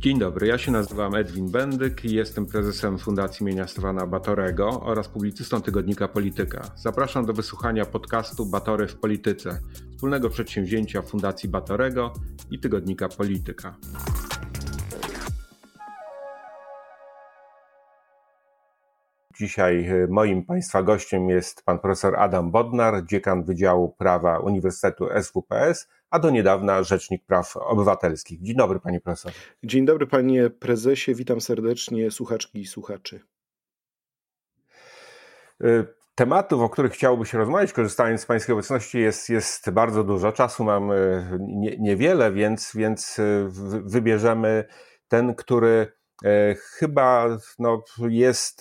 Dzień dobry, ja się nazywam Edwin Bendyk i jestem prezesem Fundacji Mienia Stefana Batorego oraz publicystą tygodnika Polityka. Zapraszam do wysłuchania podcastu Batory w Polityce, wspólnego przedsięwzięcia Fundacji Batorego i tygodnika Polityka. Dzisiaj e, moim Państwa gościem jest pan profesor Adam Bodnar, dziekan Wydziału Prawa Uniwersytetu SWPS, a do niedawna Rzecznik Praw Obywatelskich. Dzień dobry, panie profesor. Dzień dobry, panie prezesie. Witam serdecznie słuchaczki i słuchaczy. E, tematów, o których chciałoby się rozmawiać, korzystając z Pańskiej obecności, jest, jest bardzo dużo. Czasu mam e, nie, niewiele, więc, więc wybierzemy ten, który chyba no, jest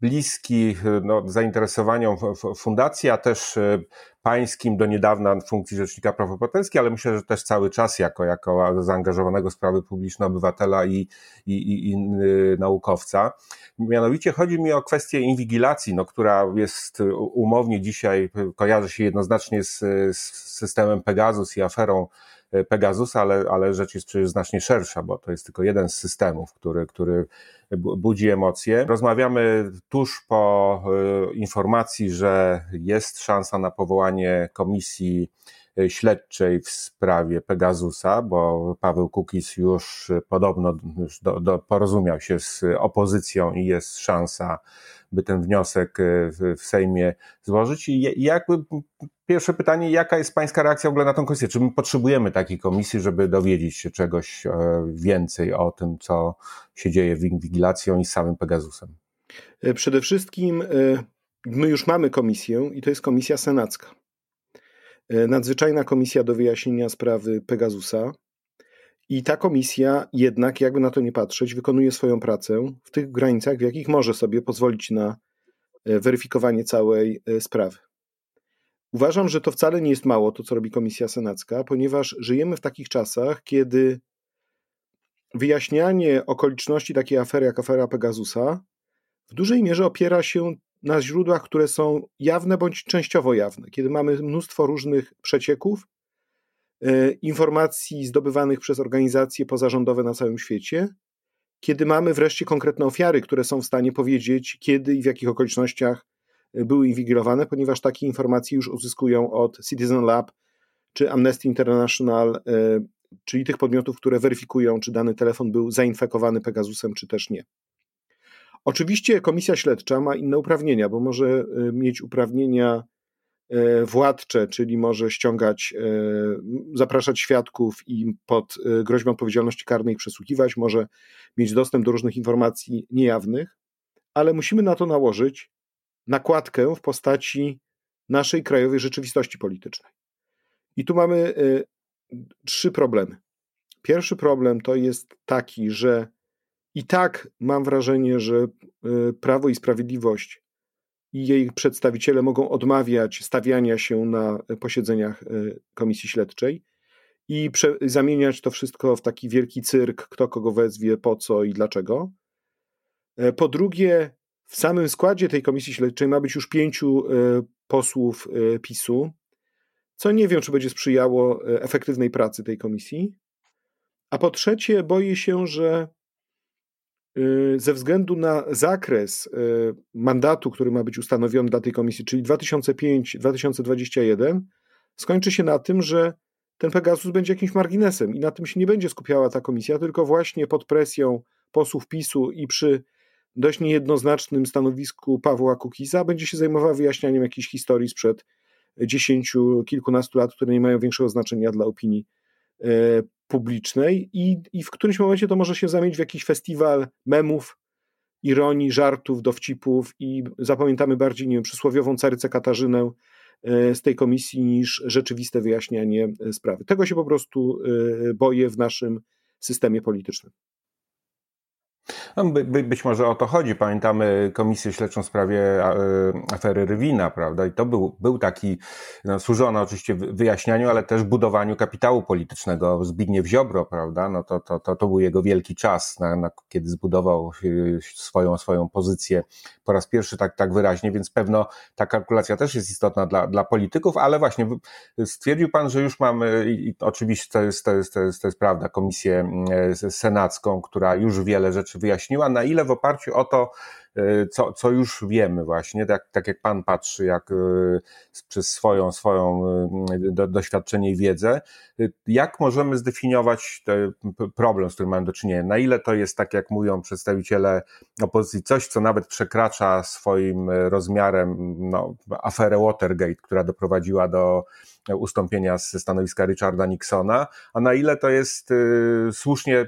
bliski no, zainteresowaniom fundacji, a też e, pańskim do niedawna funkcji Rzecznika Praw Obywatelskich, ale myślę, że też cały czas jako, jako zaangażowanego w sprawy publiczne obywatela i, i, i, i naukowca. Mianowicie chodzi mi o kwestię inwigilacji, no, która jest umownie dzisiaj, kojarzy się jednoznacznie z, z systemem Pegasus i aferą Pegasus, ale, ale rzecz jest przecież znacznie szersza, bo to jest tylko jeden z systemów, który, który budzi emocje. Rozmawiamy tuż po e, informacji, że jest szansa na powołanie komisji e, śledczej w sprawie Pegasusa, bo Paweł Kukis już podobno już do, do, porozumiał się z opozycją i jest szansa, by ten wniosek e, w, w Sejmie złożyć. I jakby pierwsze pytanie, jaka jest Pańska reakcja w ogóle na tę kwestię? Czy my potrzebujemy takiej komisji, żeby dowiedzieć się czegoś e, więcej o tym, co się dzieje w inwigilacją i z samym Pegasusem? E, przede wszystkim my już mamy komisję i to jest komisja senacka. Nadzwyczajna komisja do wyjaśnienia sprawy Pegasusa. I ta komisja jednak, jakby na to nie patrzeć, wykonuje swoją pracę w tych granicach, w jakich może sobie pozwolić na e, weryfikowanie całej e, sprawy. Uważam, że to wcale nie jest mało, to co robi Komisja Senacka, ponieważ żyjemy w takich czasach, kiedy wyjaśnianie okoliczności takiej afery jak afera Pegasusa w dużej mierze opiera się na źródłach, które są jawne bądź częściowo jawne, kiedy mamy mnóstwo różnych przecieków, E, informacji zdobywanych przez organizacje pozarządowe na całym świecie, kiedy mamy wreszcie konkretne ofiary, które są w stanie powiedzieć, kiedy i w jakich okolicznościach e, były inwigilowane, ponieważ takie informacje już uzyskują od Citizen Lab czy Amnesty International, e, czyli tych podmiotów, które weryfikują, czy dany telefon był zainfekowany Pegasusem, czy też nie. Oczywiście komisja śledcza ma inne uprawnienia, bo może mieć uprawnienia E, władcze, czyli może ściągać, e, zapraszać świadków i pod groźbą odpowiedzialności karnej przesłuchiwać, może mieć dostęp do różnych informacji niejawnych, ale musimy na to nałożyć nakładkę w postaci naszej krajowej rzeczywistości politycznej. I tu mamy trzy problemy. Pierwszy problem to jest taki, że i tak mam wrażenie, że Prawo i Sprawiedliwość i jej przedstawiciele mogą odmawiać stawiania się na posiedzeniach e, komisji śledczej i zamieniać to wszystko w taki wielki cyrk, kto kogo wezwie, po co i dlaczego. E, po drugie, w samym składzie tej komisji śledczej ma być już pięciu e, posłów PiSu, co nie wiem, czy będzie sprzyjało efektywnej pracy tej komisji. A po trzecie, boję się, że Y, ze względu na zakres y, mandatu, który ma być ustanowiony dla tej komisji, czyli 2005-2021, skończy się na tym, że ten Pegasus będzie jakimś marginesem i na tym się nie będzie skupiała ta komisja, tylko właśnie pod presją posłów PiSu i przy dość niejednoznacznym stanowisku Pawła Kukiza będzie się zajmowała wyjaśnianiem jakichś historii sprzed dziesięciu, kilkunastu lat, które nie mają większego znaczenia dla opinii y, publicznej i, i w którymś momencie to może się zamienić w jakiś festiwal memów, ironii, żartów, dowcipów i zapamiętamy bardziej, nie wiem, przysłowiową carycę Katarzynę e, z tej komisji niż rzeczywiste wyjaśnianie e, sprawy. Tego się po prostu e, boję w naszym systemie politycznym. No, by, by, być może o to chodzi. Pamiętamy komisję śledczą w sprawie e, afery Rywina, prawda? I to był, był taki, no, służono oczywiście wyjaśnianiu, ale też budowaniu kapitału politycznego. Zbigniew Ziobro, prawda? No to, to, to, to był jego wielki czas, na, na, kiedy zbudował swoją, swoją pozycję po raz pierwszy tak, tak wyraźnie, więc pewno ta kalkulacja też jest istotna dla, dla polityków, ale właśnie stwierdził pan, że już mamy, i oczywiście to jest, to jest, to jest, to jest prawda, komisję e, senacką, która już wiele rzeczy wyjaśniła, na ile w oparciu o to, e, co, co już wiemy właśnie, tak, tak jak Pan patrzy, jak e, przez swoją, swoją e, do, doświadczenie i wiedzę, jak możemy zdefiniować problem, z którym mamy do czynienia? Na ile to jest, tak jak mówią przedstawiciele opozycji, coś, co nawet przekracza swoim rozmiarem no, aferę Watergate, która doprowadziła do ustąpienia ze stanowiska Richarda Nixona, a na ile to jest słusznie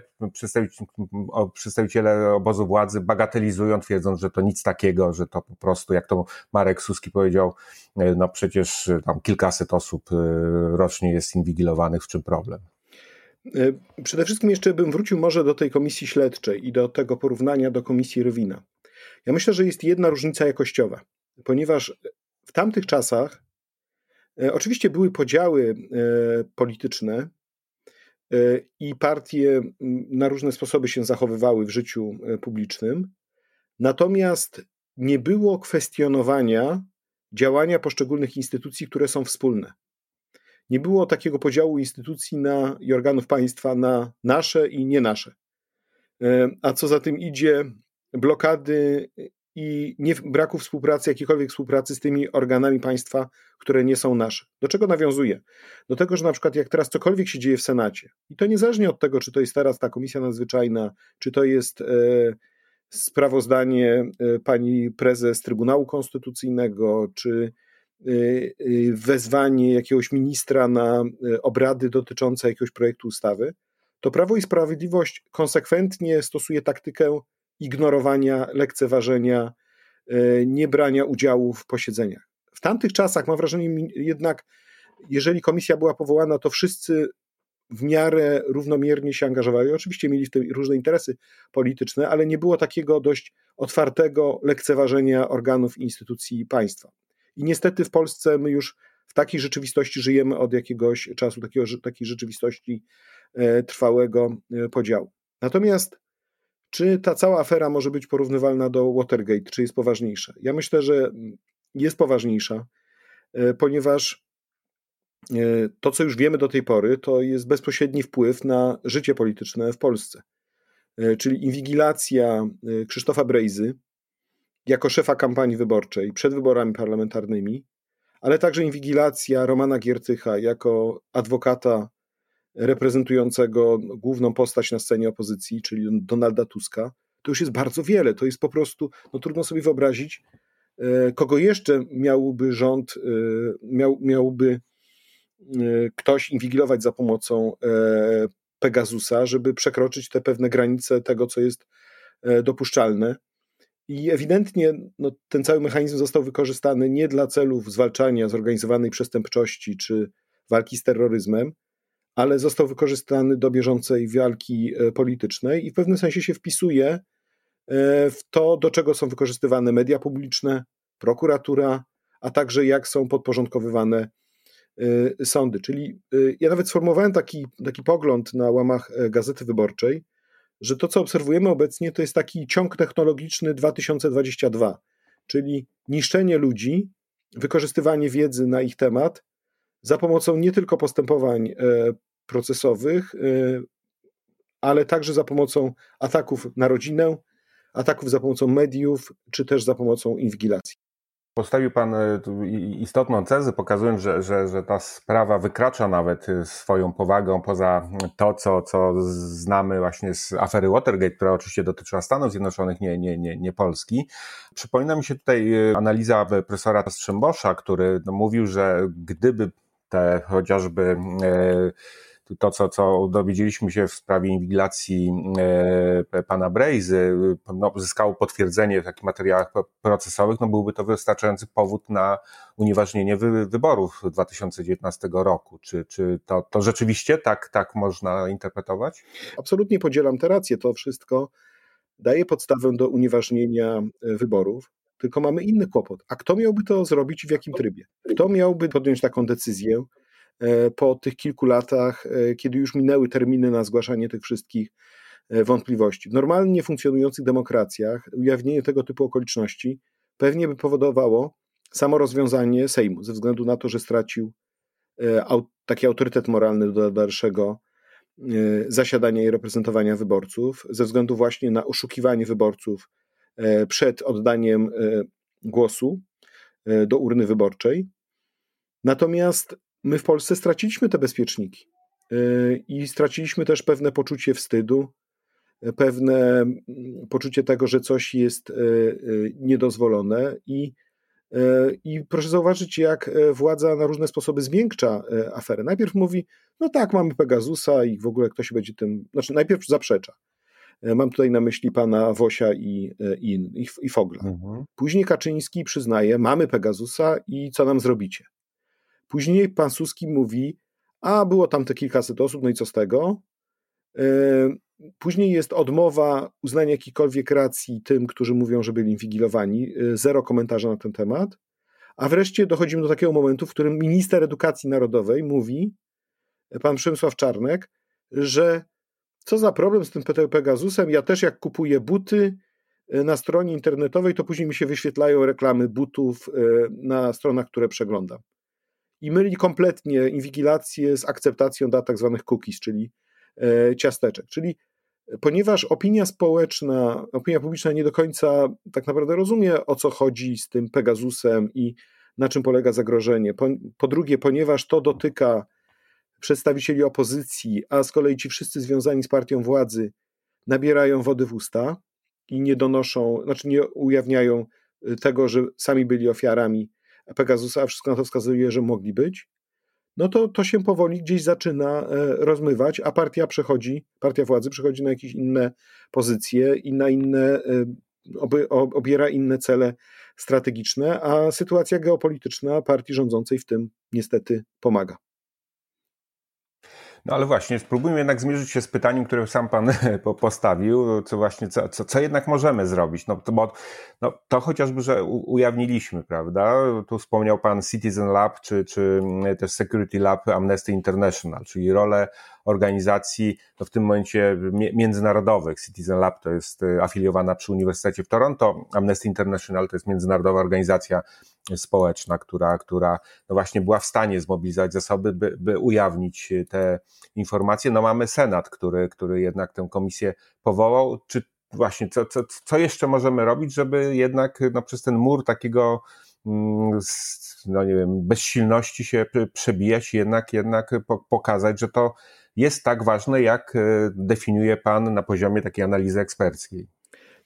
przedstawiciele obozu władzy bagatelizują, twierdząc, że to nic takiego, że to po prostu, jak to Marek Suski powiedział, e, no przecież e, tam kilkaset osób rocznie jest inwigilowanych, w czym problem? Przede wszystkim jeszcze bym wrócił może do tej komisji śledczej i do tego porównania do komisji Rywina. Ja myślę, że jest jedna różnica jakościowa, ponieważ w tamtych czasach oczywiście były podziały polityczne, E, i partie na różne sposoby się zachowywały w życiu e, publicznym. Natomiast nie było kwestionowania działania poszczególnych instytucji, które są wspólne. Nie było takiego podziału instytucji na, i organów państwa na nasze i nie nasze. E, a co za tym idzie, blokady i nie, braku współpracy, jakiejkolwiek współpracy z tymi organami państwa, które nie są nasze. Do czego nawiązuje? Do tego, że na przykład jak teraz cokolwiek się dzieje w Senacie, i to niezależnie od tego, czy to jest teraz ta komisja nadzwyczajna, czy to jest e, sprawozdanie e, pani prezes Trybunału Konstytucyjnego, czy e, e wezwanie jakiegoś ministra na e, obrady dotyczące jakiegoś projektu ustawy, to Prawo i Sprawiedliwość konsekwentnie stosuje taktykę ignorowania, lekceważenia, e, niebrania udziału w posiedzeniach. W tamtych czasach, mam wrażenie, jednak, jeżeli komisja była powołana, to wszyscy w miarę równomiernie się angażowali. Oczywiście mieli w tym różne interesy polityczne, ale nie było takiego dość otwartego lekceważenia organów i instytucji państwa. I niestety w Polsce my już w takiej rzeczywistości żyjemy od jakiegoś czasu, takiego, takiej rzeczywistości e, trwałego e, podziału. Natomiast czy ta cała afera może być porównywalna do Watergate, czy jest poważniejsza? Ja myślę, że jest poważniejsza, e, ponieważ e, to, co już wiemy do tej pory, to jest bezpośredni wpływ na życie polityczne w Polsce. E, czyli inwigilacja Krzysztofa Brejzy jako szefa kampanii wyborczej przed wyborami parlamentarnymi, ale także inwigilacja Romana Giertycha jako adwokata reprezentującego główną postać na scenie opozycji, czyli Donalda Tuska, to już jest bardzo wiele. To jest po prostu, no trudno sobie wyobrazić, e, kogo jeszcze miałby rząd, e, miał, miałby e, ktoś inwigilować za pomocą Pegasusa, żeby przekroczyć te pewne granice tego, co jest dopuszczalne. I ewidentnie no, ten cały mechanizm został wykorzystany nie dla celów zwalczania zorganizowanej przestępczości czy walki z terroryzmem, ale został wykorzystany do bieżącej walki e, politycznej i w pewnym sensie się wpisuje e, w to, do czego są wykorzystywane media publiczne, prokuratura, a także jak są podporządkowywane e, sądy. Czyli ja nawet sformułowałem taki, taki pogląd na łamach Gazety Wyborczej, że to, co obserwujemy obecnie, to jest taki ciąg technologiczny 2022, czyli niszczenie ludzi, wykorzystywanie wiedzy na ich temat, za pomocą nie tylko postępowań procesowych, e, ale także za pomocą ataków na rodzinę, ataków za pomocą mediów, czy też za pomocą inwigilacji. Postawił Pan e, istotną tezę, pokazując, że, że, że ta sprawa wykracza nawet swoją powagą poza to, co, co znamy właśnie z afery Watergate, która oczywiście dotyczyła Stanów Zjednoczonych, nie, nie, nie, nie Polski. Przypomina mi się tutaj analiza profesora Strzembosza, który mówił, że gdyby te chociażby e, to, co, co dowiedzieliśmy się w sprawie inwigilacji e, pana Brejzy, no, zyskało potwierdzenie w takich materiałach procesowych, no byłby to wystarczający powód na unieważnienie wy, wyborów 2019 roku. Czy, czy to, to rzeczywiście tak, tak można interpretować? Absolutnie podzielam te racje. To wszystko daje podstawę do unieważnienia wyborów, tylko mamy inny kłopot. A kto miałby to zrobić i w jakim trybie? Kto miałby podjąć taką decyzję po tych kilku latach, kiedy już minęły terminy na zgłaszanie tych wszystkich wątpliwości? W normalnie funkcjonujących demokracjach ujawnienie tego typu okoliczności pewnie by powodowało samo rozwiązanie Sejmu, ze względu na to, że stracił e, taki autorytet moralny do dalszego e, zasiadania i reprezentowania wyborców, ze względu właśnie na oszukiwanie wyborców e, przed oddaniem głosu do urny wyborczej. Natomiast my w Polsce straciliśmy te bezpieczniki i straciliśmy też pewne poczucie wstydu, pewne mm, poczucie tego, że coś jest niedozwolone i I proszę zauważyć, jak władza na różne sposoby zmiękcza aferę. Najpierw mówi, no tak, mamy Pegasusa i w ogóle ktoś będzie tym. Znaczy, najpierw zaprzecza. Mam tutaj na myśli pana Wosia i, i, i Fogla. Mhm. Później Kaczyński przyznaje, mamy Pegasusa i co nam zrobicie? Później pan Suski mówi, a było tam te kilkaset osób, no i co z tego? Później jest odmowa uznania jakichkolwiek racji tym, którzy mówią, że byli inwigilowani. Y, zero komentarza na ten temat. A wreszcie dochodzimy do takiego momentu, w którym minister edukacji narodowej mówi, pan Przemysław Czarnek, że co za problem z tym Pegasusem, ja też jak kupuję buty na stronie internetowej, to później mi się wyświetlają reklamy butów na stronach, które przeglądam. I myli kompletnie inwigilację z akceptacją dat tak zwanych cookies, czyli E, ciasteczek. Czyli ponieważ opinia społeczna, opinia publiczna nie do końca tak naprawdę rozumie, o co chodzi z tym Pegasusem i na czym polega zagrożenie. Po, po drugie, ponieważ to dotyka przedstawicieli opozycji, a z kolei ci wszyscy związani z partią władzy nabierają wody w usta i nie donoszą, znaczy nie ujawniają tego, że sami byli ofiarami Pegasusa, a wszystko na to wskazuje, że mogli być no to to się powoli gdzieś zaczyna e, rozmywać, a partia przechodzi, partia władzy przechodzi na jakieś inne pozycje i na inne, e, obiera inne cele strategiczne, a sytuacja geopolityczna partii rządzącej w tym niestety pomaga. No ale właśnie, spróbujmy jednak zmierzyć się z pytaniem, które sam Pan postawił, co właśnie, co, co, co jednak możemy zrobić. No, to, bo, no, to chociażby, że ujawniliśmy, prawda? Tu wspomniał Pan Citizen Lab, czy, czy mm, też Security Lab Amnesty International, czyli rolę organizacji no w tym momencie międzynarodowych. Citizen Lab to jest y, afiliowana przy Uniwersytecie w Toronto, Amnesty International to jest międzynarodowa organizacja społeczna, która, która no właśnie była w stanie zmobilizować zasoby, by, by ujawnić te informacje. No mamy Senat, który, który jednak tę komisję powołał. Czy właśnie co, co, co jeszcze możemy robić, żeby jednak no, przez ten mur takiego mm, no nie wiem, bezsilności się przebijać, jednak, jednak pokazać, że to jest tak ważne, jak e, definiuje Pan na poziomie takiej analizy eksperckiej?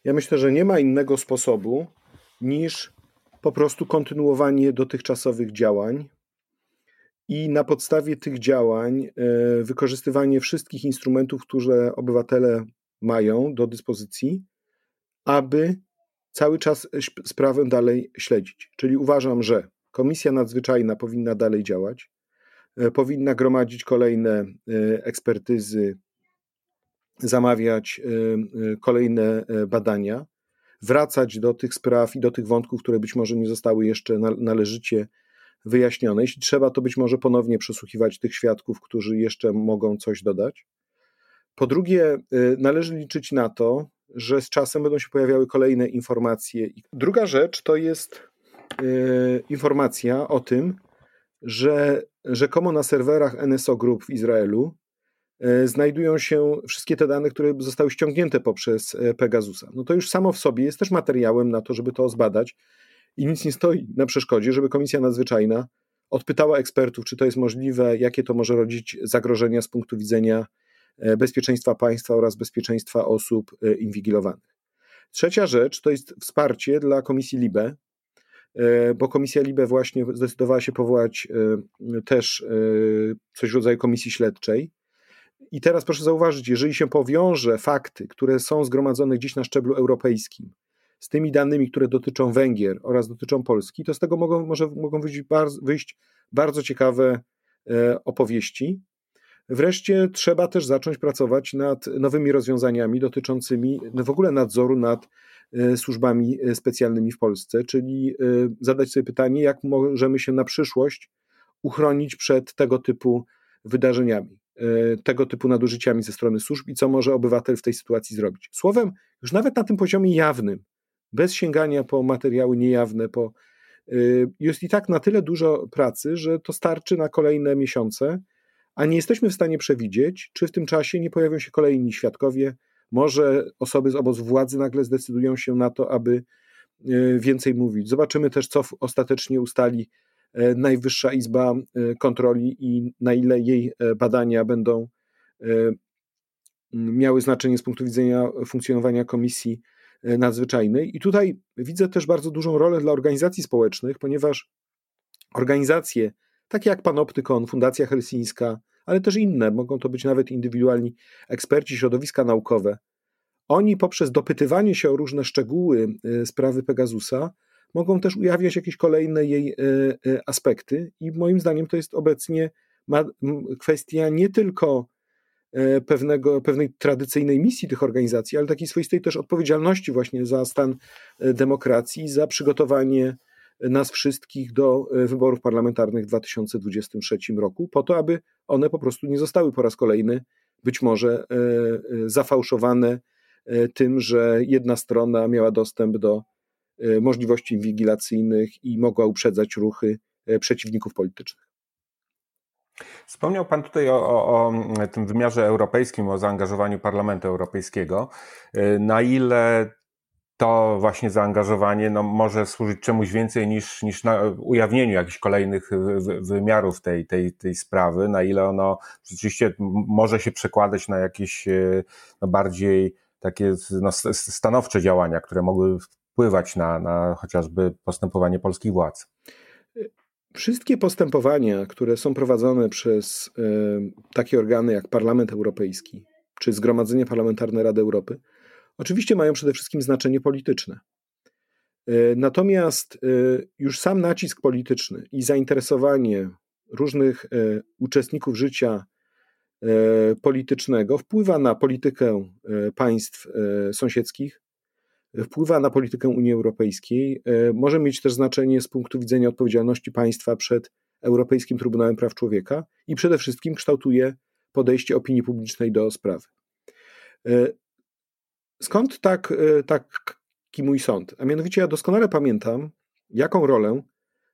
Ja myślę, że nie ma innego sposobu niż po prostu kontynuowanie dotychczasowych działań i na podstawie tych działań e, wykorzystywanie wszystkich instrumentów, które obywatele mają do dyspozycji, aby cały czas sprawę dalej śledzić. Czyli uważam, że Komisja Nadzwyczajna powinna dalej działać, E, powinna gromadzić kolejne e, ekspertyzy, zamawiać kolejne badania, wracać do tych spraw i do tych wątków, które być może nie zostały jeszcze należycie wyjaśnione. Jeśli trzeba, to być może ponownie przesłuchiwać tych świadków, którzy jeszcze mogą coś dodać. Po drugie, należy liczyć na to, że z czasem będą się pojawiały kolejne informacje. Druga rzecz to jest informacja o tym, że rzekomo na serwerach NSO Group w Izraelu znajdują się wszystkie te dane, które zostały ściągnięte poprzez e, Pegasusa. No to już samo w sobie jest też materiałem na to, żeby to zbadać i nic nie stoi na przeszkodzie, żeby Komisja Nadzwyczajna odpytała ekspertów, czy to jest możliwe, jakie to może rodzić zagrożenia z punktu widzenia e, bezpieczeństwa państwa oraz bezpieczeństwa osób inwigilowanych. Trzecia rzecz to jest wsparcie dla Komisji LIBE, E, bo Komisja Libe właśnie zdecydowała się powołać e, też e, coś w rodzaju komisji śledczej. I teraz proszę zauważyć, jeżeli się powiąże fakty, które są zgromadzone gdzieś na szczeblu europejskim, z tymi danymi, które dotyczą Węgier oraz dotyczą Polski, to z tego mogą, może, mogą wyjść bardzo, wyjść bardzo ciekawe opowieści. Wreszcie trzeba też zacząć pracować nad nowymi rozwiązaniami dotyczącymi w ogóle nadzoru nad służbami specjalnymi w Polsce, czyli zadać sobie pytanie, jak możemy się na przyszłość uchronić przed tego typu wydarzeniami, tego typu nadużyciami ze strony służb i co może obywatel w tej sytuacji zrobić. Słowem, już nawet na tym poziomie jawnym, bez sięgania po materiały niejawne, po, y, jest i tak na tyle dużo pracy, że to starczy na kolejne miesiące, a nie jesteśmy w stanie przewidzieć, czy w tym czasie nie pojawią się kolejni świadkowie. Może osoby z obozu władzy nagle zdecydują się na to, aby y, więcej mówić. Zobaczymy też, co ostatecznie ustali y, Najwyższa Izba Kontroli i na ile jej badania będą miały znaczenie z punktu widzenia funkcjonowania Komisji E, nadzwyczajnej. I tutaj widzę też bardzo dużą rolę dla organizacji społecznych, ponieważ organizacje takie jak Panoptykon, Fundacja Helsińska, ale też inne, mogą to być nawet indywidualni eksperci, środowiska naukowe, oni poprzez dopytywanie się o różne szczegóły e, sprawy Pegasusa mogą też ujawniać jakieś kolejne jej e, aspekty i moim zdaniem to jest obecnie kwestia nie tylko E, pewnego, pewnej tradycyjnej misji tych organizacji, ale takiej swoistej też odpowiedzialności właśnie za stan e, demokracji, za przygotowanie nas wszystkich do e, wyborów parlamentarnych w 2023 roku, po to, aby one po prostu nie zostały po raz kolejny być może zafałszowane tym, że jedna strona miała dostęp do możliwości inwigilacyjnych i mogła uprzedzać ruchy przeciwników politycznych. Wspomniał Pan tutaj o, o, o, tym wymiarze europejskim, o zaangażowaniu Parlamentu Europejskiego. Y, na ile to właśnie zaangażowanie no, może służyć czemuś więcej niż, niż na ujawnieniu jakichś kolejnych wymiarów tej, tej, tej sprawy, na ile ono rzeczywiście może się przekładać na jakieś no, bardziej takie no, stanowcze działania, które mogły wpływać na, na chociażby postępowanie polskich władz. Wszystkie postępowania, które są prowadzone przez e, takie organy jak Parlament Europejski czy Zgromadzenie Parlamentarne Rady Europy, oczywiście mają przede wszystkim znaczenie polityczne. E, natomiast e, już sam nacisk polityczny i zainteresowanie różnych uczestników życia politycznego wpływa na politykę państw sąsiedzkich, wpływa na politykę Unii Europejskiej, e, może mieć też znaczenie z punktu widzenia odpowiedzialności państwa przed Europejskim Trybunałem Praw Człowieka i przede wszystkim kształtuje podejście opinii publicznej do sprawy. E, skąd tak, e, taki mój sąd? A mianowicie ja doskonale pamiętam, jaką rolę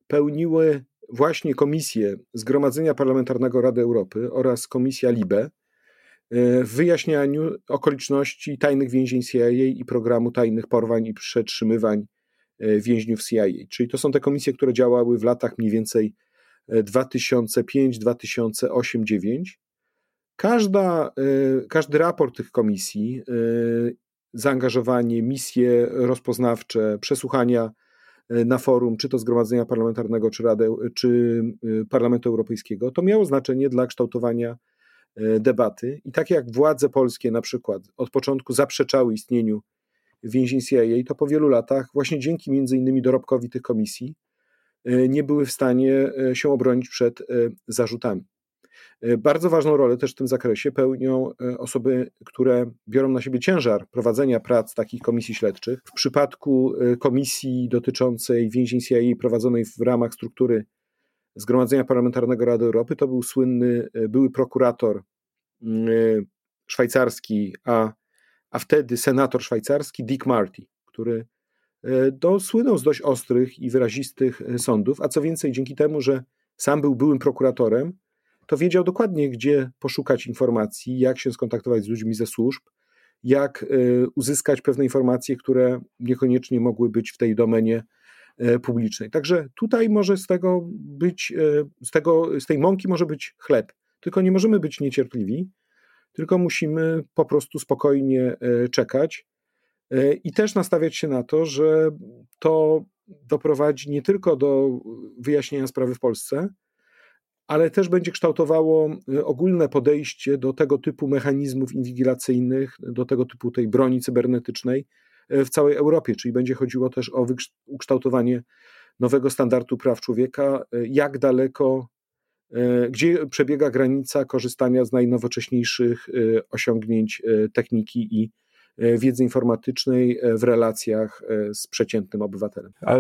pełniły właśnie komisje Zgromadzenia Parlamentarnego Rady Europy oraz komisja LIBE w wyjaśnianiu okoliczności tajnych więzień CIA i programu tajnych porwań i przetrzymywań e, więźniów CIA. Czyli to są te komisje, które działały w latach mniej więcej 2005, 2008, 2009. Każda, e, każdy raport tych komisji, zaangażowanie, misje rozpoznawcze, przesłuchania na forum, czy to Zgromadzenia Parlamentarnego, czy, Radę, czy Parlamentu Europejskiego, to miało znaczenie dla kształtowania debaty. I tak jak władze polskie na przykład od początku zaprzeczały istnieniu więzień CIA, to po wielu latach, właśnie dzięki między innymi dorobkowi tych komisji, e, nie były w stanie e, się obronić przed zarzutami. Bardzo ważną rolę też w tym zakresie pełnią osoby, które biorą na siebie ciężar prowadzenia prac takich komisji śledczych. W przypadku komisji dotyczącej więzień CIA prowadzonej w ramach struktury Zgromadzenia Parlamentarnego Rady Europy, to był słynny e, były prokurator mm, e, szwajcarski, a, a wtedy senator szwajcarski Dick Marty, który do, e, słynął z dość ostrych i wyrazistych sądów, a co więcej, dzięki temu, że sam był byłym prokuratorem, to wiedział dokładnie, gdzie poszukać informacji, jak się skontaktować z ludźmi ze służb, jak uzyskać pewne informacje, które niekoniecznie mogły być w tej domenie publicznej. Także tutaj może z tego być, e, z, tego, z tej mąki może być chleb. Tylko nie możemy być niecierpliwi, tylko musimy po prostu spokojnie e, czekać i też nastawiać się na to, że to doprowadzi nie tylko do wyjaśnienia sprawy w Polsce, ale też będzie kształtowało ogólne podejście do tego typu mechanizmów inwigilacyjnych, do tego typu tej broni cybernetycznej, w całej Europie, czyli będzie chodziło też o ukształtowanie nowego standardu praw człowieka, jak daleko gdzie przebiega granica korzystania z najnowocześniejszych osiągnięć techniki i wiedzy informatycznej w relacjach z przeciętnym obywatelem. A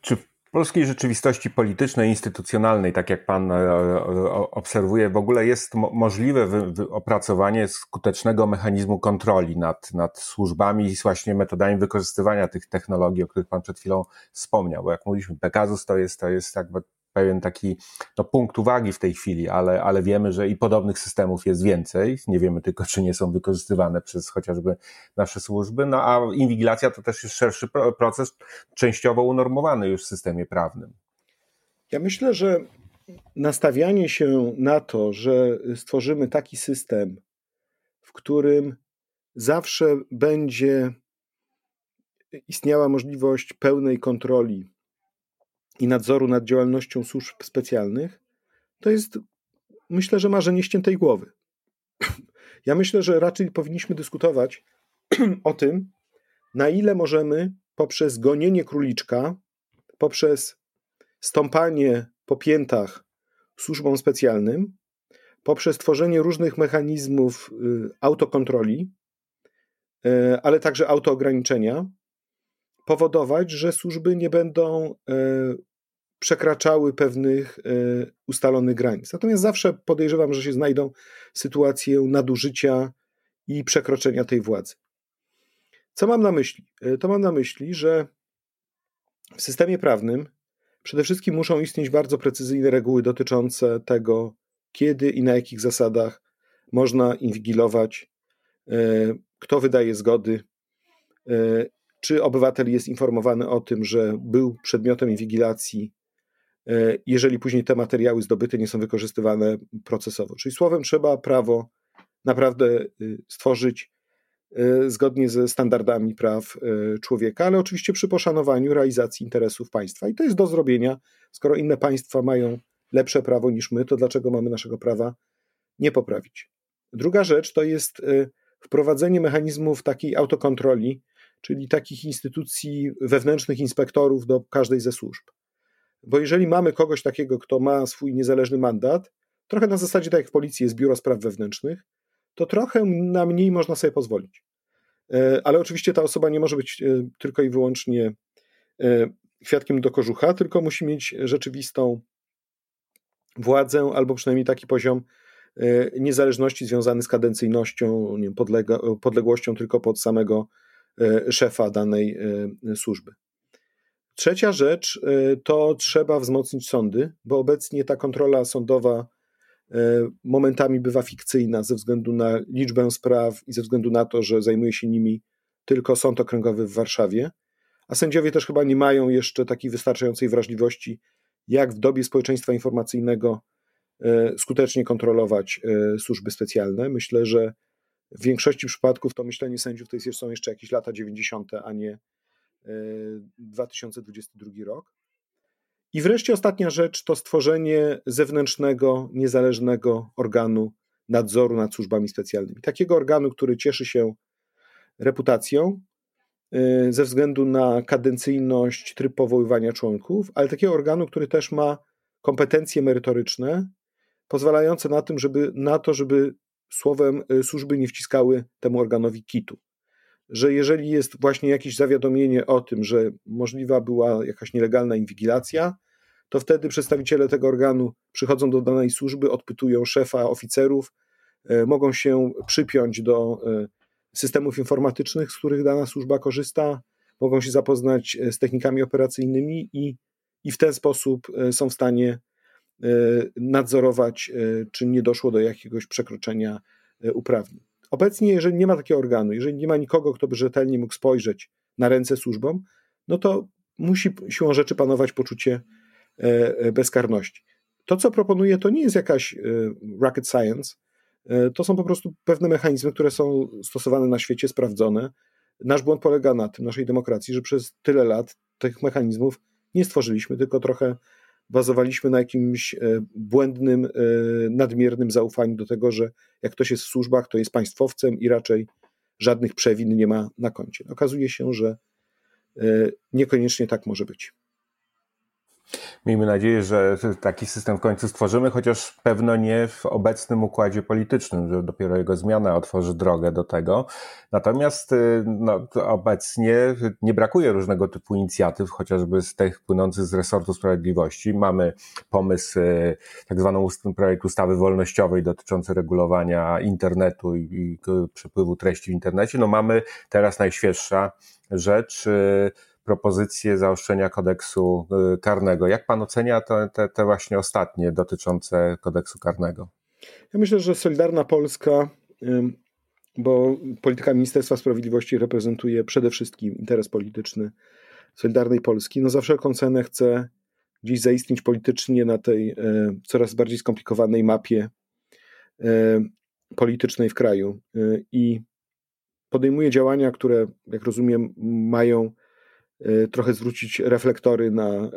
czy polskiej rzeczywistości politycznej, instytucjonalnej, tak jak pan e, obserwuje, w ogóle jest możliwe opracowanie skutecznego mechanizmu kontroli nad, nad służbami i właśnie metodami wykorzystywania tych technologii, o których pan przed chwilą wspomniał. Bo jak mówiliśmy, Pegasus to jest, to jest jakby pewien taki no, punkt uwagi w tej chwili, ale, ale wiemy, że i podobnych systemów jest więcej. Nie wiemy tylko, czy nie są wykorzystywane przez chociażby nasze służby. No a inwigilacja to też jest szerszy proces, częściowo unormowany już w systemie prawnym. Ja myślę, że nastawianie się na to, że stworzymy taki system, w którym zawsze będzie istniała możliwość pełnej kontroli i nadzoru nad działalnością służb specjalnych, to jest, myślę, że marzenie ściętej głowy. Ja myślę, że raczej powinniśmy dyskutować o tym, na ile możemy poprzez gonienie króliczka, poprzez stąpanie po piętach służbom specjalnym, poprzez tworzenie różnych mechanizmów y, autokontroli, y, ale także autoograniczenia, powodować, że służby nie będą y, przekraczały pewnych e, ustalonych granic. Natomiast zawsze podejrzewam, że się znajdą sytuacje nadużycia i przekroczenia tej władzy. Co mam na myśli? E, to mam na myśli, że w systemie prawnym przede wszystkim muszą istnieć bardzo precyzyjne reguły dotyczące tego, kiedy i na jakich zasadach można inwigilować, e, kto wydaje zgody, czy obywatel jest informowany o tym, że był przedmiotem inwigilacji jeżeli później te materiały zdobyte nie są wykorzystywane procesowo. Czyli słowem trzeba prawo naprawdę y, stworzyć y, zgodnie ze standardami praw y, człowieka, ale oczywiście przy poszanowaniu realizacji interesów państwa. I to jest do zrobienia. Skoro inne państwa mają lepsze prawo niż my, to dlaczego mamy naszego prawa nie poprawić? Druga rzecz to jest wprowadzenie mechanizmów takiej autokontroli, czyli takich instytucji wewnętrznych inspektorów do każdej ze służb. Bo jeżeli mamy kogoś takiego, kto ma swój niezależny mandat, trochę na zasadzie tak jak w policji jest biuro spraw wewnętrznych, to trochę na mniej można sobie pozwolić. E, ale oczywiście ta osoba nie może być e, tylko i wyłącznie e, kwiatkiem do kożucha, tylko musi mieć rzeczywistą władzę albo przynajmniej taki poziom niezależności związany z kadencyjnością, podległością tylko pod samego szefa danej służby. Trzecia rzecz y, to trzeba wzmocnić sądy, bo obecnie ta kontrola sądowa y, momentami bywa fikcyjna ze względu na liczbę spraw i ze względu na to, że zajmuje się nimi tylko sąd okręgowy w Warszawie. A sędziowie też chyba nie mają jeszcze takiej wystarczającej wrażliwości, jak w dobie społeczeństwa informacyjnego y, skutecznie kontrolować służby specjalne. Myślę, że w większości przypadków to myślenie sędziów to są jeszcze jakieś lata 90., a nie 2022 rok. I wreszcie ostatnia rzecz to stworzenie zewnętrznego, niezależnego organu nadzoru nad służbami specjalnymi. Takiego organu, który cieszy się reputacją y, ze względu na kadencyjność, tryb powoływania członków, ale takiego organu, który też ma kompetencje merytoryczne, pozwalające na, tym, żeby, na to, żeby słowem y, służby nie wciskały temu organowi kitu że jeżeli jest właśnie jakieś zawiadomienie o tym, że możliwa była jakaś nielegalna inwigilacja, to wtedy przedstawiciele tego organu przychodzą do danej służby, odpytują szefa, oficerów, e, mogą się przypiąć do e, systemów informatycznych, z których dana służba korzysta, mogą się zapoznać e, z technikami operacyjnymi i, i w ten sposób są w stanie nadzorować, czy nie doszło do jakiegoś przekroczenia uprawnień. Obecnie, jeżeli nie ma takiego organu, jeżeli nie ma nikogo, kto by rzetelnie mógł spojrzeć na ręce służbom, no to musi siłą rzeczy panować poczucie e, e, bezkarności. To, co proponuję, to nie jest jakaś e, rocket science, to są po prostu pewne mechanizmy, które są stosowane na świecie, sprawdzone. Nasz błąd polega na tym, naszej demokracji, że przez tyle lat tych mechanizmów nie stworzyliśmy, tylko trochę bazowaliśmy na jakimś e, błędnym, e, nadmiernym zaufaniu do tego, że jak ktoś jest w służbach, to jest państwowcem i raczej żadnych przewin nie ma na koncie. Okazuje się, że e, niekoniecznie tak może być. Miejmy nadzieję, że taki system w końcu stworzymy, chociaż pewno nie w obecnym układzie politycznym, że dopiero jego zmiana otworzy drogę do tego. Natomiast y, no, obecnie nie brakuje różnego typu inicjatyw, chociażby z tych płynących z resortu sprawiedliwości. Mamy pomysł, y, tak zwaną projekt ustawy wolnościowej dotyczący regulowania internetu i, i przepływu treści w internecie. No mamy teraz najświeższa rzecz, y, propozycje zaostrzenia kodeksu y, karnego. Jak pan ocenia te, te, te właśnie ostatnie dotyczące kodeksu karnego? Ja myślę, że Solidarna Polska, bo polityka Ministerstwa Sprawiedliwości reprezentuje przede wszystkim interes polityczny Solidarnej Polski, no za wszelką cenę chce gdzieś zaistnieć politycznie na tej e, coraz bardziej skomplikowanej mapie e, politycznej w kraju i podejmuje działania, które, jak rozumiem, mają trochę zwrócić reflektory na e,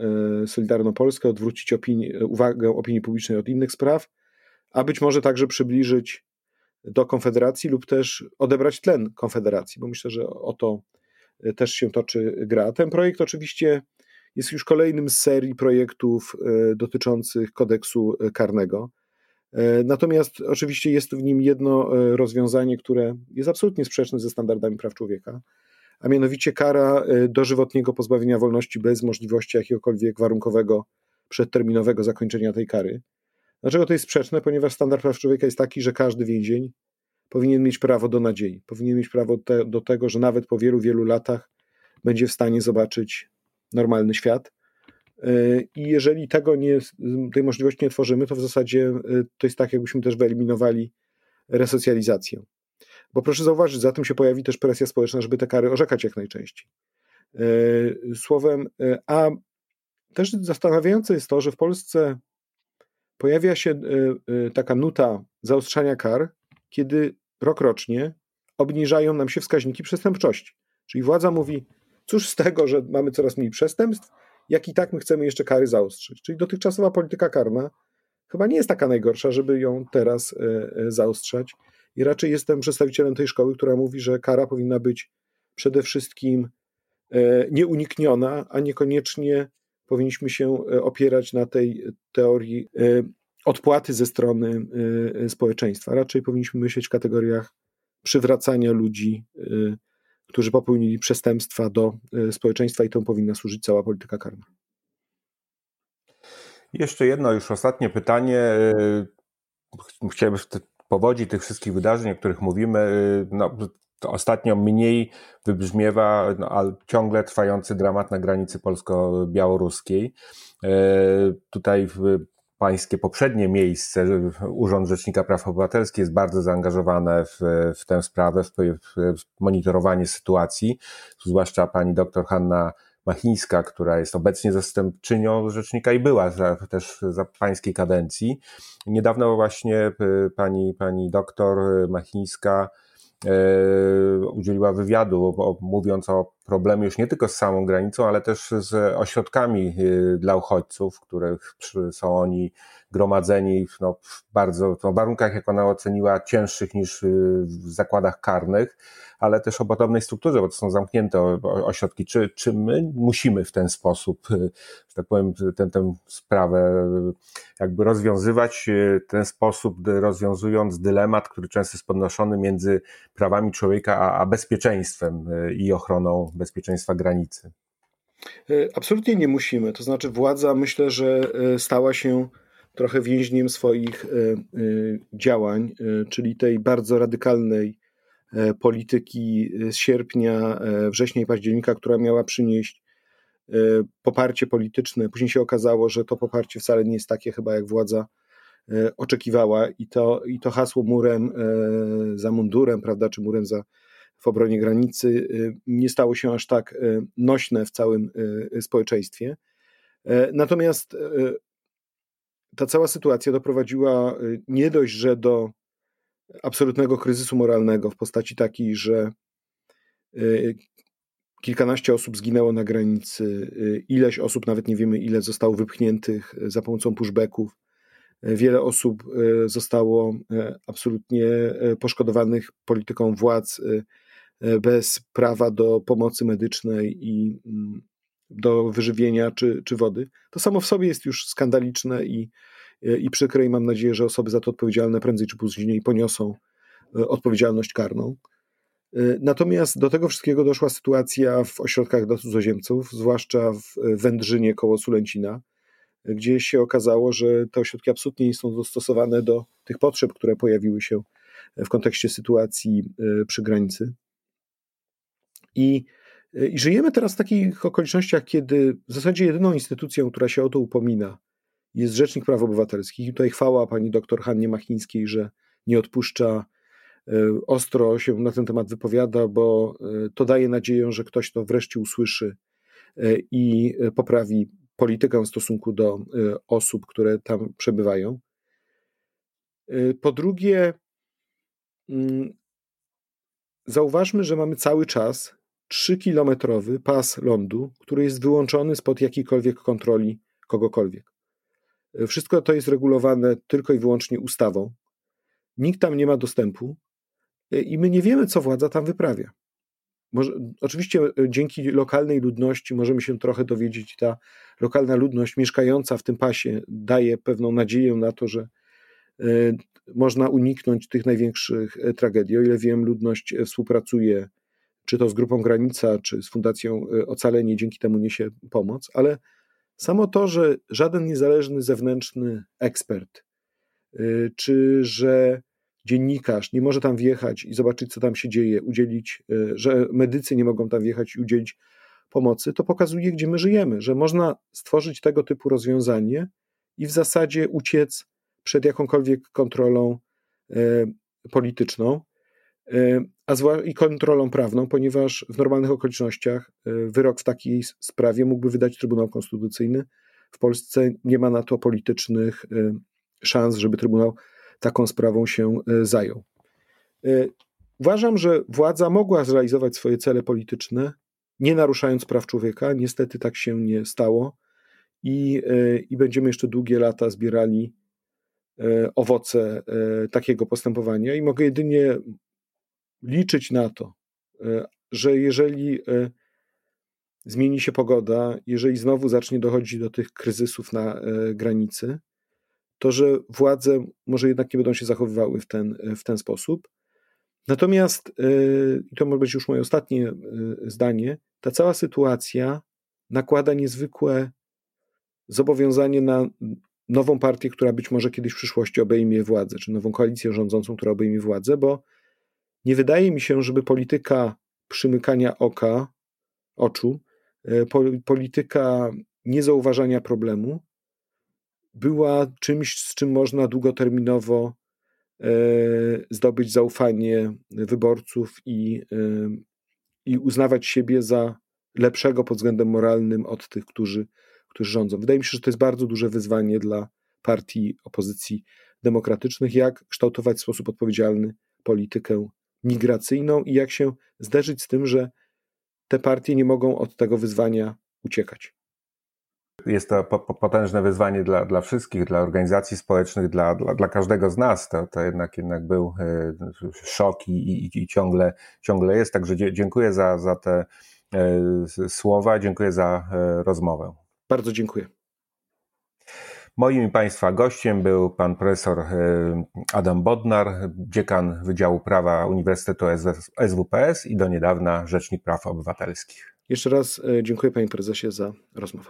Solidarną Polskę, odwrócić uwagę opinii publicznej od innych spraw, a być może także przybliżyć do Konfederacji lub też odebrać tlen Konfederacji, bo myślę, że o to e, też się toczy gra. Ten projekt oczywiście jest już kolejnym z serii projektów dotyczących kodeksu karnego. Natomiast oczywiście jest w nim jedno rozwiązanie, które jest absolutnie sprzeczne ze standardami praw człowieka a mianowicie kara y, dożywotniego pozbawienia wolności bez możliwości jakiegokolwiek warunkowego, przedterminowego zakończenia tej kary. Dlaczego to jest sprzeczne? Ponieważ standard praw człowieka jest taki, że każdy więzień powinien mieć prawo do nadziei, powinien mieć prawo te, do tego, że nawet po wielu, wielu latach będzie w stanie zobaczyć normalny świat. Y, I jeżeli tego nie, tej możliwości nie tworzymy, to w zasadzie y, to jest tak, jakbyśmy też wyeliminowali resocjalizację. Bo proszę zauważyć, za tym się pojawi też presja społeczna, żeby te kary orzekać jak najczęściej. E, słowem, e, a też zastanawiające jest to, że w Polsce pojawia się e, taka nuta zaostrzania kar, kiedy rok rocznie obniżają nam się wskaźniki przestępczości. Czyli władza mówi, cóż z tego, że mamy coraz mniej przestępstw, jak i tak my chcemy jeszcze kary zaostrzyć. Czyli dotychczasowa polityka karna chyba nie jest taka najgorsza, żeby ją teraz zaostrzać. I raczej jestem przedstawicielem tej szkoły, która mówi, że kara powinna być przede wszystkim e, nieunikniona, a niekoniecznie powinniśmy się e, opierać na tej teorii e, odpłaty ze strony społeczeństwa. Raczej powinniśmy myśleć w kategoriach przywracania ludzi, którzy popełnili przestępstwa do społeczeństwa i temu powinna służyć cała polityka karna. Jeszcze jedno, już ostatnie pytanie. Chciałbym powodzi tych wszystkich wydarzeń, o których mówimy, y, no, ostatnio mniej wybrzmiewa no, ale ciągle trwający dramat na granicy polsko-białoruskiej. Y, tutaj pańskie poprzednie miejsce, Urząd Rzecznika Praw Obywatelskich jest bardzo zaangażowane w, w tę sprawę, w, w monitorowanie sytuacji, zwłaszcza pani doktor Hanna Machińska, która jest obecnie zastępczynią rzecznika i była za, też za pańskiej kadencji. Niedawno właśnie y, pani, pani doktor Machińska y, udzieliła wywiadu, mówiąc o problemie już nie tylko z samą granicą, ale też z ośrodkami y, dla uchodźców, w których są oni gromadzeni no, w bardzo w warunkach, jak ona oceniła, cięższych niż w zakładach karnych ale też o podobnej strukturze, bo to są zamknięte ośrodki. Czy, czy my musimy w ten sposób, y, że tak powiem, tę, sprawę jakby rozwiązywać, y, ten sposób rozwiązując dylemat, który często jest podnoszony między prawami człowieka a, a bezpieczeństwem y, i ochroną bezpieczeństwa granicy? Absolutnie nie musimy. To znaczy, władza myślę, że stała się trochę więźniem swoich działań, czyli tej bardzo radykalnej E, polityki z sierpnia, e, września i października, która miała przynieść e, poparcie polityczne. Później się okazało, że to poparcie wcale nie jest takie chyba jak władza oczekiwała i to, i to hasło murem za mundurem, prawda, czy murem za, w obronie granicy nie stało się aż tak nośne w całym społeczeństwie. Natomiast ta cała sytuacja doprowadziła nie dość, że do absolutnego kryzysu moralnego w postaci takiej, że y, kilkanaście osób zginęło na granicy, y, ileś osób, nawet nie wiemy ile, zostało wypchniętych za pomocą pushbacków. Wiele osób y, zostało absolutnie poszkodowanych polityką władz bez prawa do pomocy medycznej i mm, do wyżywienia czy, czy wody. To samo w sobie jest już skandaliczne i, i przykre i mam nadzieję, że osoby za to odpowiedzialne prędzej czy później poniosą odpowiedzialność karną. Natomiast do tego wszystkiego doszła sytuacja w ośrodkach dla cudzoziemców, zwłaszcza w Wędrzynie koło Sulęcina, gdzie się okazało, że te ośrodki absolutnie nie są dostosowane do tych potrzeb, które pojawiły się w kontekście sytuacji e, przy granicy. I, e, I, żyjemy teraz w takich okolicznościach, kiedy w zasadzie jedyną instytucją, która się o to upomina, jest Rzecznik Praw Obywatelskich. I tutaj chwała pani doktor Hannie Machińskiej, że nie odpuszcza, e, ostro się na ten temat wypowiada, bo to daje nadzieję, że ktoś to wreszcie usłyszy i poprawi politykę w stosunku do osób, które tam przebywają. Po drugie, Mm, zauważmy, że mamy cały czas 3-kilometrowy pas lądu, który jest wyłączony spod jakiejkolwiek kontroli kogokolwiek. Wszystko to jest regulowane tylko i wyłącznie ustawą. Nikt tam nie ma dostępu e, i my nie wiemy, co władza tam wyprawia. Może, oczywiście e, dzięki lokalnej ludności możemy się trochę dowiedzieć. Ta lokalna ludność mieszkająca w tym pasie daje pewną nadzieję na to, że e, można uniknąć tych największych tragedii. O ile wiem, ludność współpracuje czy to z Grupą Granica, czy z Fundacją e, Ocalenie, dzięki temu niesie pomoc, ale samo to, że żaden niezależny zewnętrzny ekspert, czy że dziennikarz nie może tam wjechać i zobaczyć, co tam się dzieje, udzielić, że medycy nie mogą tam wjechać i udzielić pomocy, to pokazuje, gdzie my żyjemy, że można stworzyć tego typu rozwiązanie i w zasadzie uciec przed jakąkolwiek kontrolą polityczną a i kontrolą prawną, ponieważ w normalnych okolicznościach e, wyrok w takiej sprawie mógłby wydać Trybunał Konstytucyjny. W Polsce nie ma na to politycznych szans, żeby Trybunał taką sprawą się zajął. Uważam, że władza mogła zrealizować swoje cele polityczne, nie naruszając praw człowieka. Niestety tak się nie stało i, i będziemy jeszcze długie lata zbierali owoce takiego postępowania i mogę jedynie liczyć na to, e, że jeżeli zmieni się pogoda, jeżeli znowu zacznie dochodzić do tych kryzysów na granicy, to że władze może jednak nie będą się zachowywały w ten, w ten sposób. Natomiast, i to może być już moje ostatnie zdanie, ta cała sytuacja nakłada niezwykłe zobowiązanie na nową partię, która być może kiedyś w przyszłości obejmie władzę, czy nową koalicję rządzącą, która obejmie władzę, bo nie wydaje mi się, żeby polityka przymykania oka, oczu, e, polityka niezauważania problemu była czymś, z czym można długoterminowo e, zdobyć zaufanie wyborców i, e, i uznawać siebie za lepszego pod względem moralnym od tych, którzy którzy rządzą. Wydaje mi się, że to jest bardzo duże wyzwanie dla partii opozycji demokratycznych, jak kształtować w sposób odpowiedzialny politykę migracyjną i jak się zderzyć z tym, że te partie nie mogą od tego wyzwania uciekać. Jest to potężne wyzwanie dla, dla wszystkich, dla organizacji społecznych, dla, dla, dla każdego z nas. To, to jednak, jednak był e, szok i, i, i ciągle, ciągle jest. Także dziękuję za, za te e, słowa, dziękuję za e, rozmowę. Bardzo dziękuję. Moim Państwa gościem był pan profesor e, Adam Bodnar, dziekan Wydziału Prawa Uniwersytetu SWPS i do niedawna Rzecznik Praw Obywatelskich. Jeszcze raz e, dziękuję Panie Prezesie za rozmowę.